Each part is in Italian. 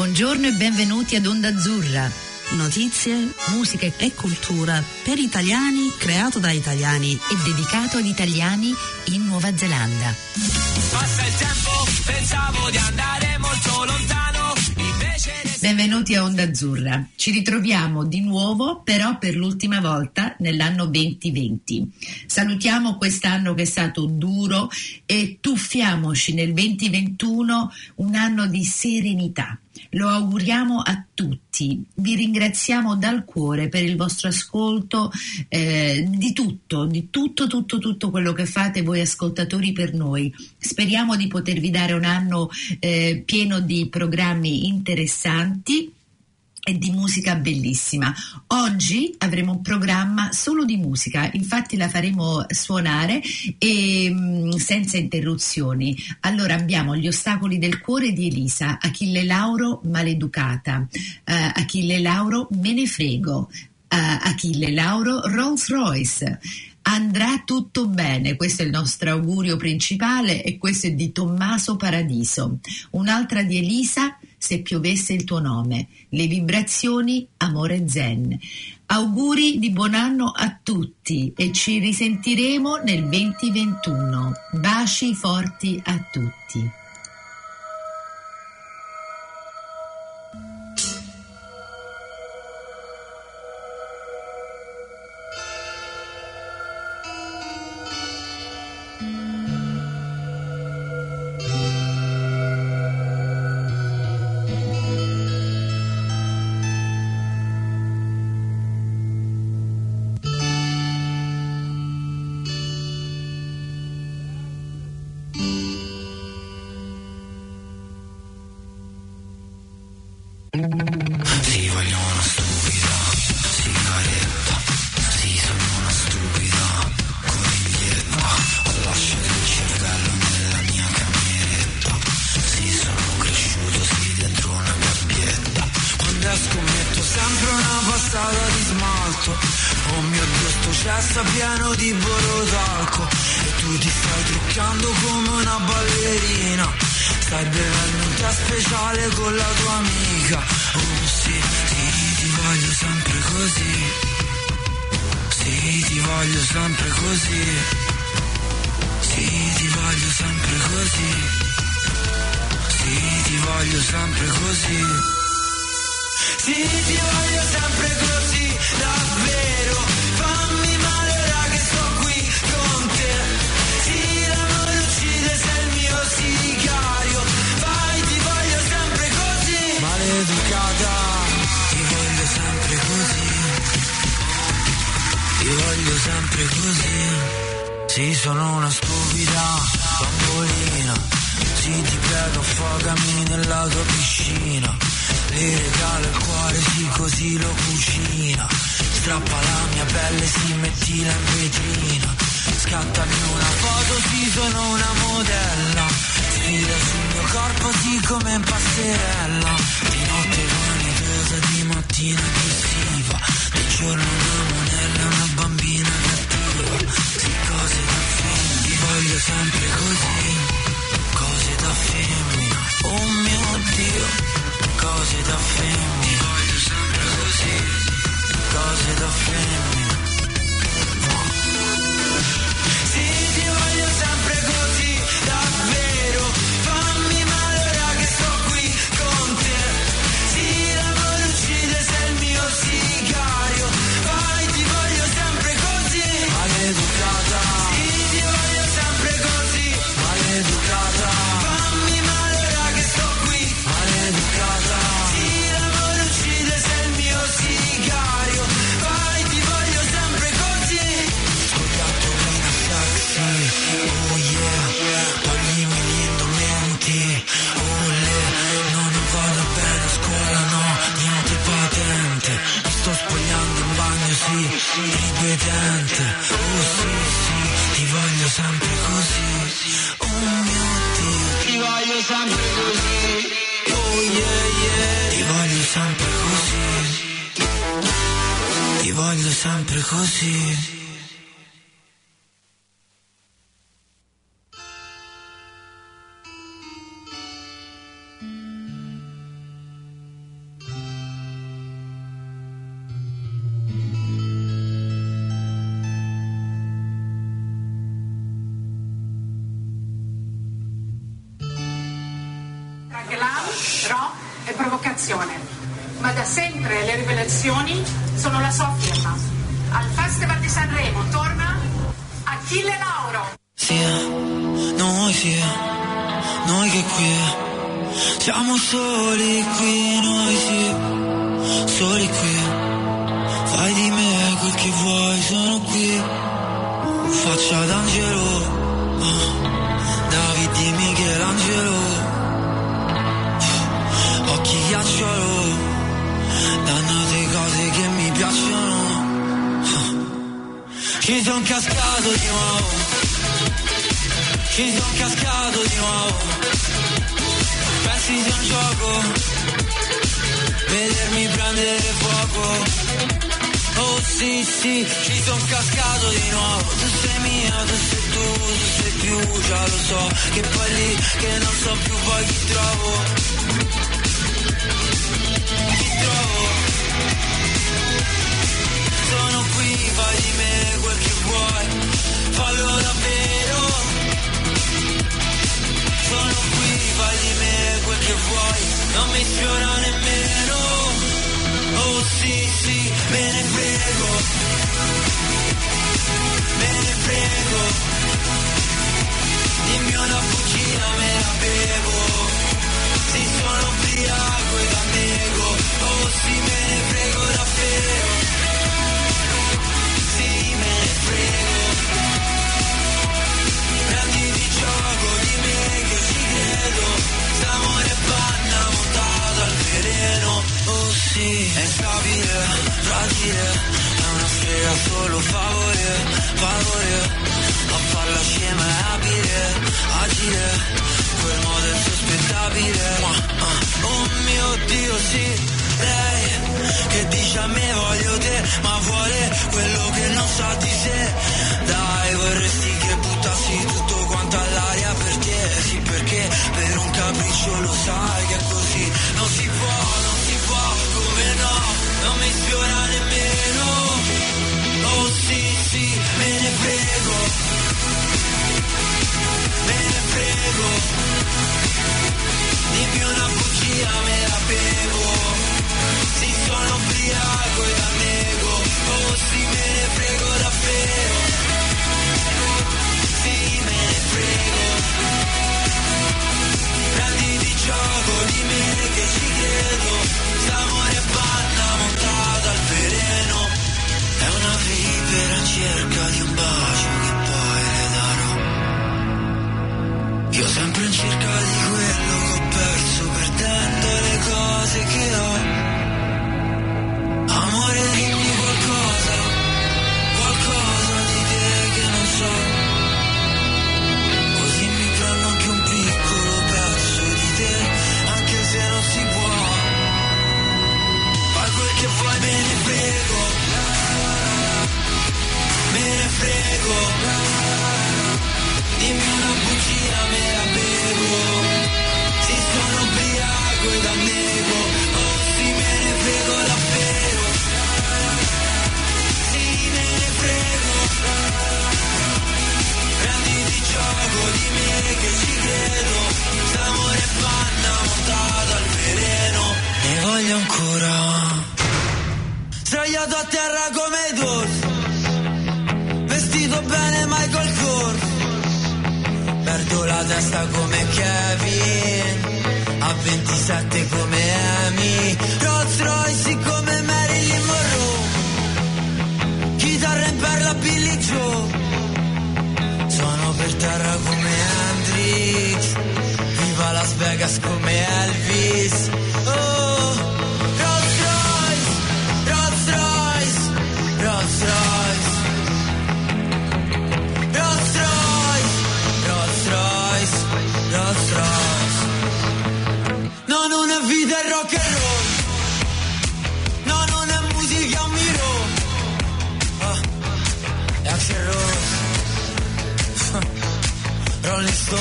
Buongiorno e benvenuti ad Onda Azzurra. Notizie, musica e cultura per italiani, creato da italiani e dedicato ad italiani in Nuova Zelanda. Passa il tempo, pensavo di andare molto lontano. Benvenuti a Onda Azzurra. Ci ritroviamo di nuovo, però per l'ultima volta nell'anno 2020. Salutiamo quest'anno che è stato duro e tuffiamoci nel 2021 un anno di serenità lo auguriamo a tutti. Vi ringraziamo dal cuore per il vostro ascolto eh, di tutto, di tutto, tutto, tutto quello che fate voi ascoltatori per noi. Speriamo di potervi dare un anno eh, pieno di programmi interessanti e di musica bellissima. Oggi avremo un programma solo di musica, infatti la faremo suonare e, mm, senza interruzioni. Allora abbiamo Gli ostacoli del cuore di Elisa, Achille Lauro Maleducata, uh, Achille Lauro Me ne frego, uh, Achille Lauro Rolls Royce. Andrà tutto bene, questo è il nostro augurio principale e questo è di Tommaso Paradiso. Un'altra di Elisa, se piovesse il tuo nome, le vibrazioni amore zen. Auguri di buon anno a tutti e ci risentiremo nel 2021. Baci forti a tutti. Sì, ti voglio sempre così, davvero. Fammi male ora che sto qui con te. Sì, l'amore uccide, sei il mio sicario. Vai, ti voglio sempre così. Maleducata, ti voglio sempre così. Ti voglio sempre così. Sì, sono una stupida bambolina. Sì, ti prego, affogami nella tua piscina le regalo il cuore, sì così lo cucina. Strappa la mia pelle, sì mettila in vetrina. Scattami una foto, sì sono una modella. Sfida sul mio corpo, sì come in passerella. Di notte vanitosa, di mattina aggressiva. Di giorno una monella, una bambina cattiva. Sì cose da film, ti voglio sempre così. San Pegosí. Oh yeah yeah. Soli qui, noi sì, soli qui. Fai di me quel che vuoi, sono qui. Faccia d'angelo, oh. David di Michelangelo. Occhi ghiacciolo, dannate cose che mi piacciono. Ci son cascato di nuovo, ci son cascato di nuovo. Pensi sia un gioco, vedermi prendere fuoco. Oh sì sì, ci son cascato di nuovo. Tu sei mia, tu sei tu, tu sei più, già lo so. Che poi lì che non so più poi chi trovo. Chi trovo? Sono qui, fai di me quel che vuoi, fallo davvero. Sono qui, fai di me quel che vuoi, non mi sfiora nemmeno. Oh sì sì, me ne frego, me ne frego. Dimmi una bugia, me la bevo. Si sono ubriaco e la nego. Oh sì, me è stabile, fragile. È una strega solo favore, favore. A farla scema è abile, agile. Quel modo è sospettabile. Oh mio Dio, sì, lei che dice a me voglio te, ma vuole quello che non sa di sé. Dai, vorresti che buttassi tutto quanto all'aria per te, sì perché per un capriccio lo sai che così. Non si può, non no, non mi sfiora nemmeno. Oh sì, sì, me ne frego, Perla Billy. Sono per terra come Hendrix. Viva Las Vegas come Elvis. Rolling Stone.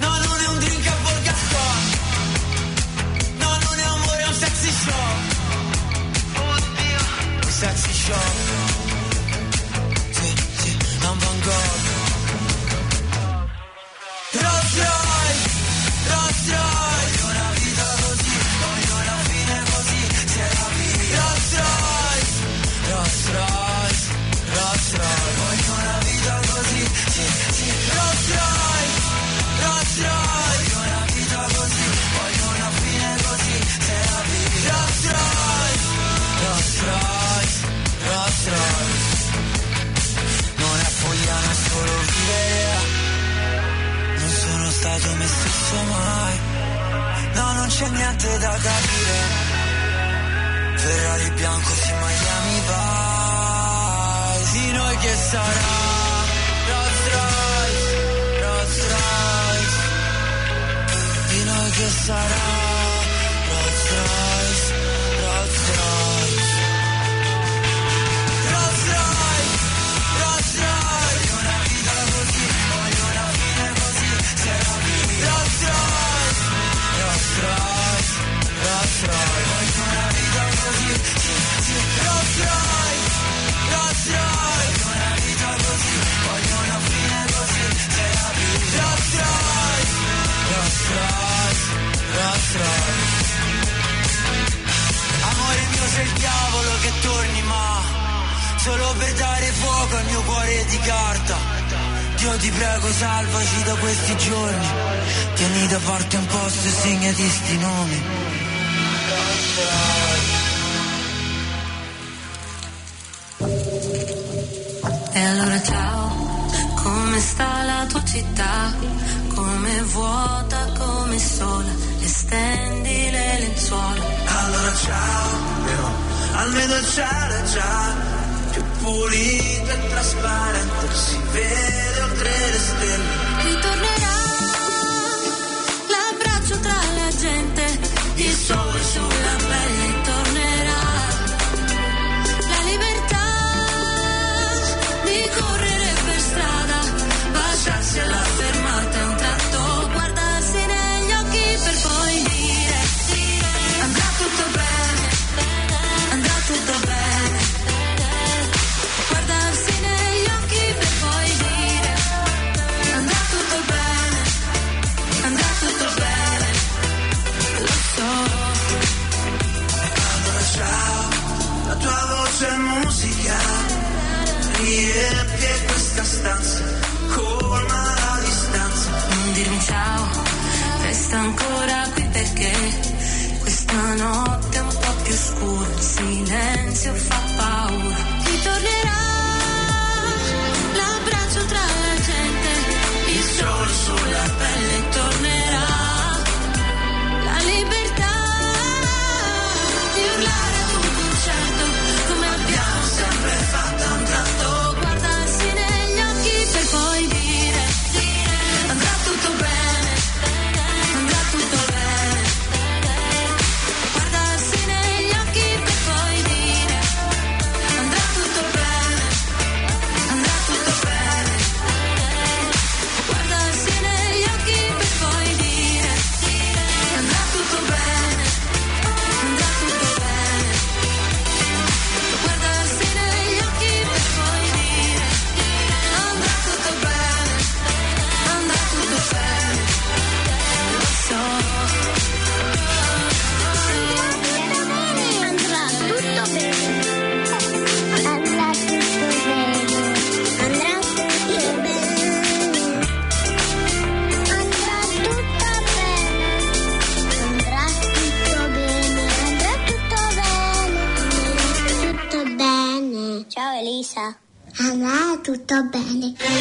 No, non è un drink a Volgaston. No, non è amore, è un sexy shop. Oddio. Un sexy shop. c'è niente da capire. Ferrari bianco si Miami vai. Di noi che sarà? Rolls Royce, Rolls Royce. Di noi che sarà? Solo per dare fuoco al mio cuore di carta. Dio ti prego salvaci da questi giorni. Tieni da parte un posto e segnati sti nomi. E allora ciao, come sta la tua città? Come vuota, come sola, e stendi le lenzuola. Allora ciao, però, almeno ciao, ciao pulito e trasparente sì. Bandit.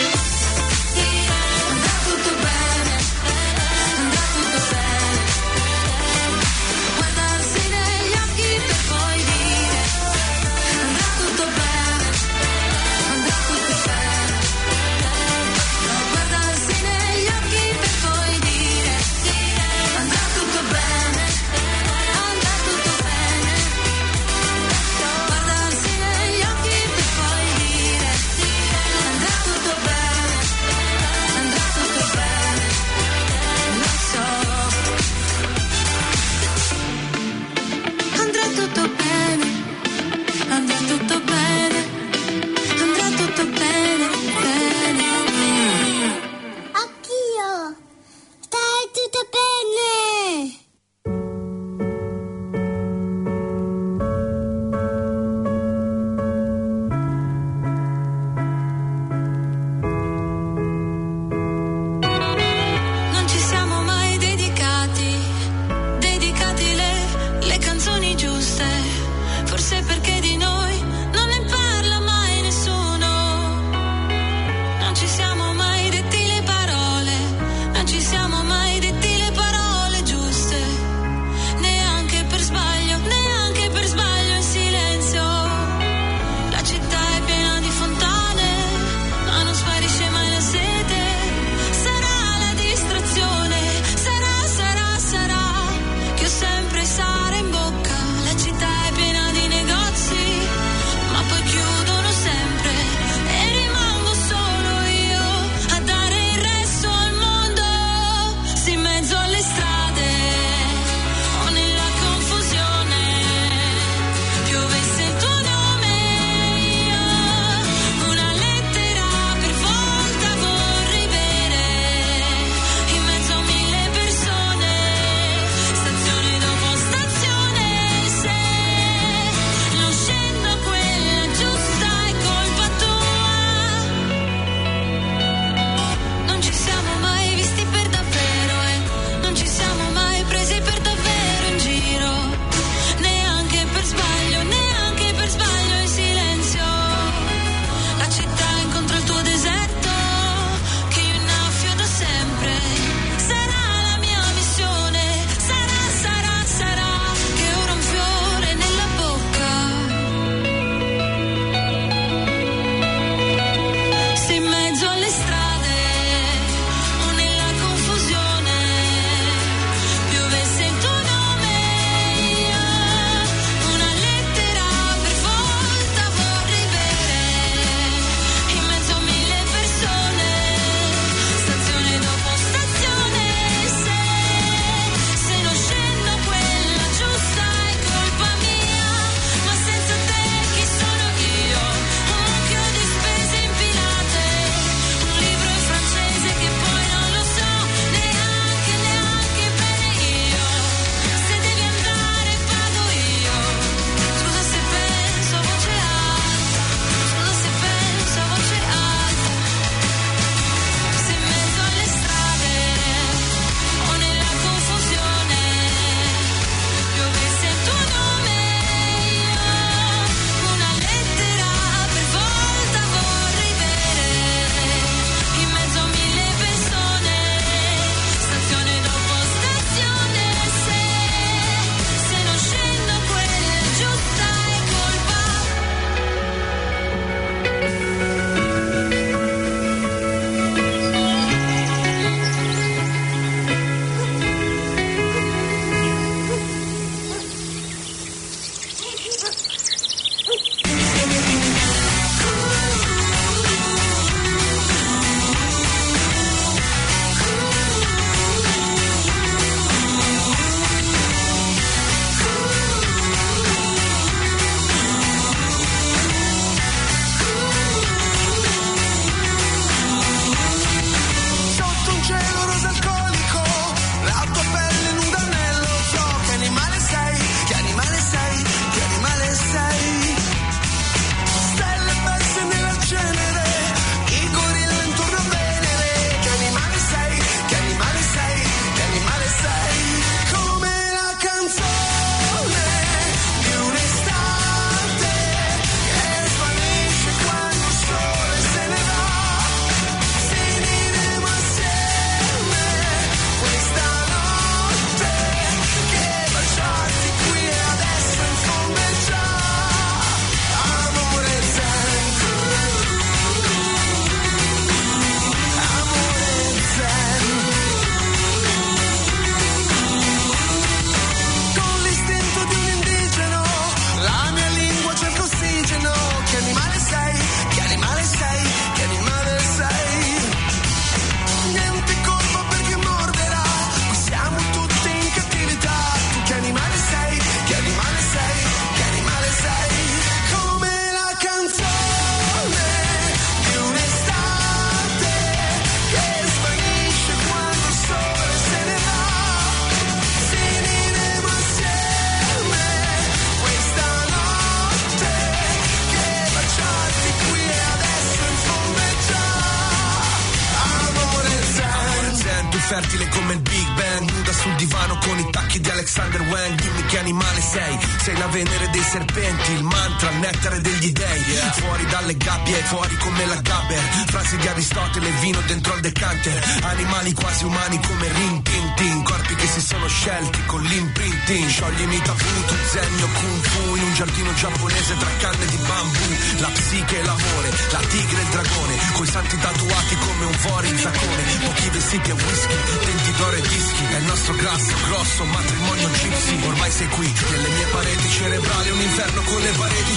Fuori dalle gabbie, fuori come la gabber. Frasi di Aristotele, vino dentro al decanter. Animali quasi umani come Rin Tin Tin. Corpi che si sono scelti con l'imprinting. Scioglimi tabù, tu zegno kung fu In un giardino giapponese tra canne di bambù. La psiche e l'amore, la tigre e il dragone Coi santi tatuati come un fori in zaccone Pochi vestiti e whisky, denti d'oro e dischi. È il nostro grasso, grosso matrimonio gypsy. Ormai sei qui, nelle mie pareti cerebrali Un inferno con le pareti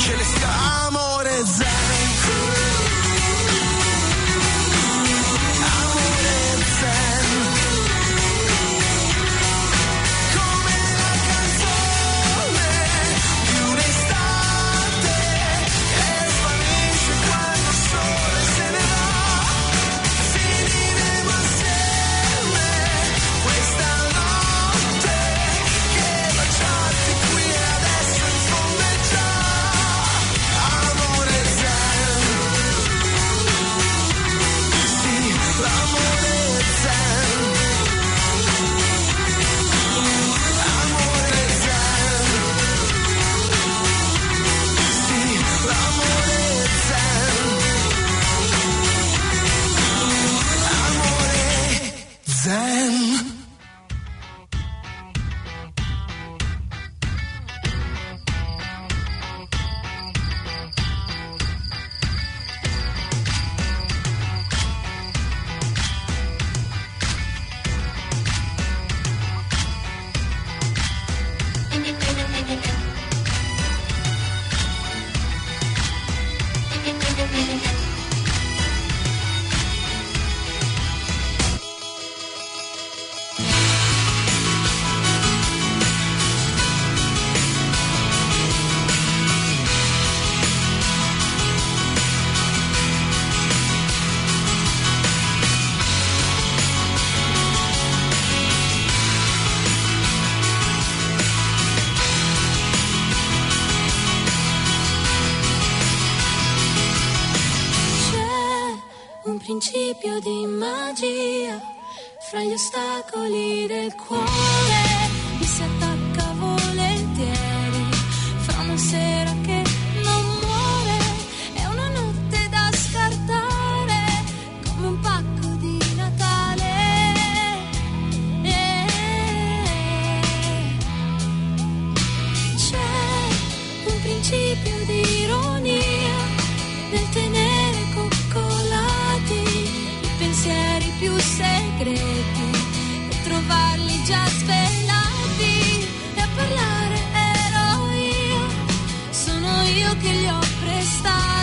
celestiali Amore zen Amore magia fra gli ostacoli del cuore. Più segreti e trovarli già svelati e a parlare ero io, sono io che li ho prestati.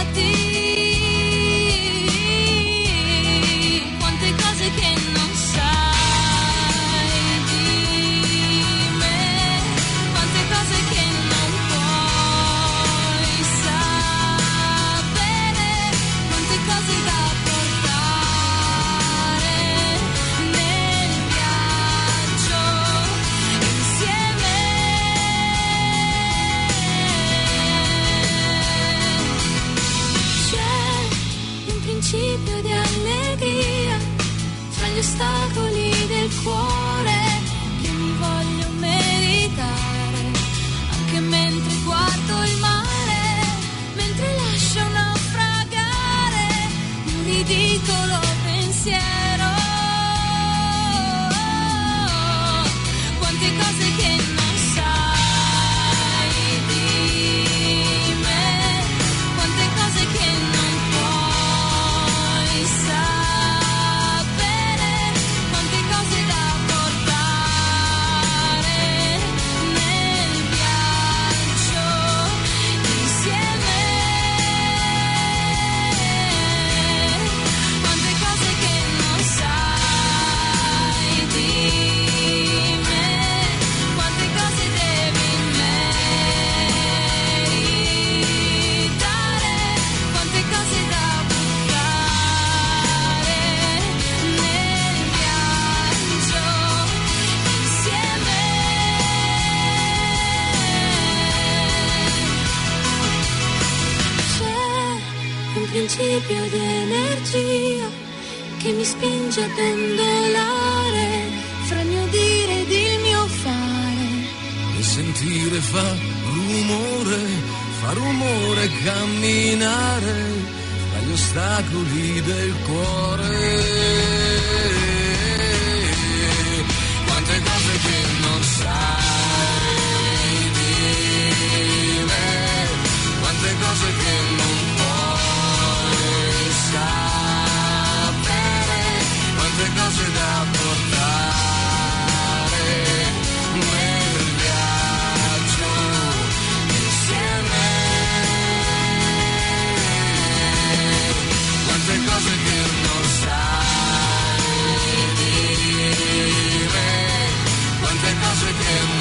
piccolo pensiero. Principio di energia che mi spinge a pendolare fra il mio dire ed il mio fare. E sentire fa rumore, fa rumore camminare tra gli ostacoli del cuore. Quante cose che non sai dire, quante cose che non cose portare nel viaggio insieme. Quante cose che non sai quante cose che non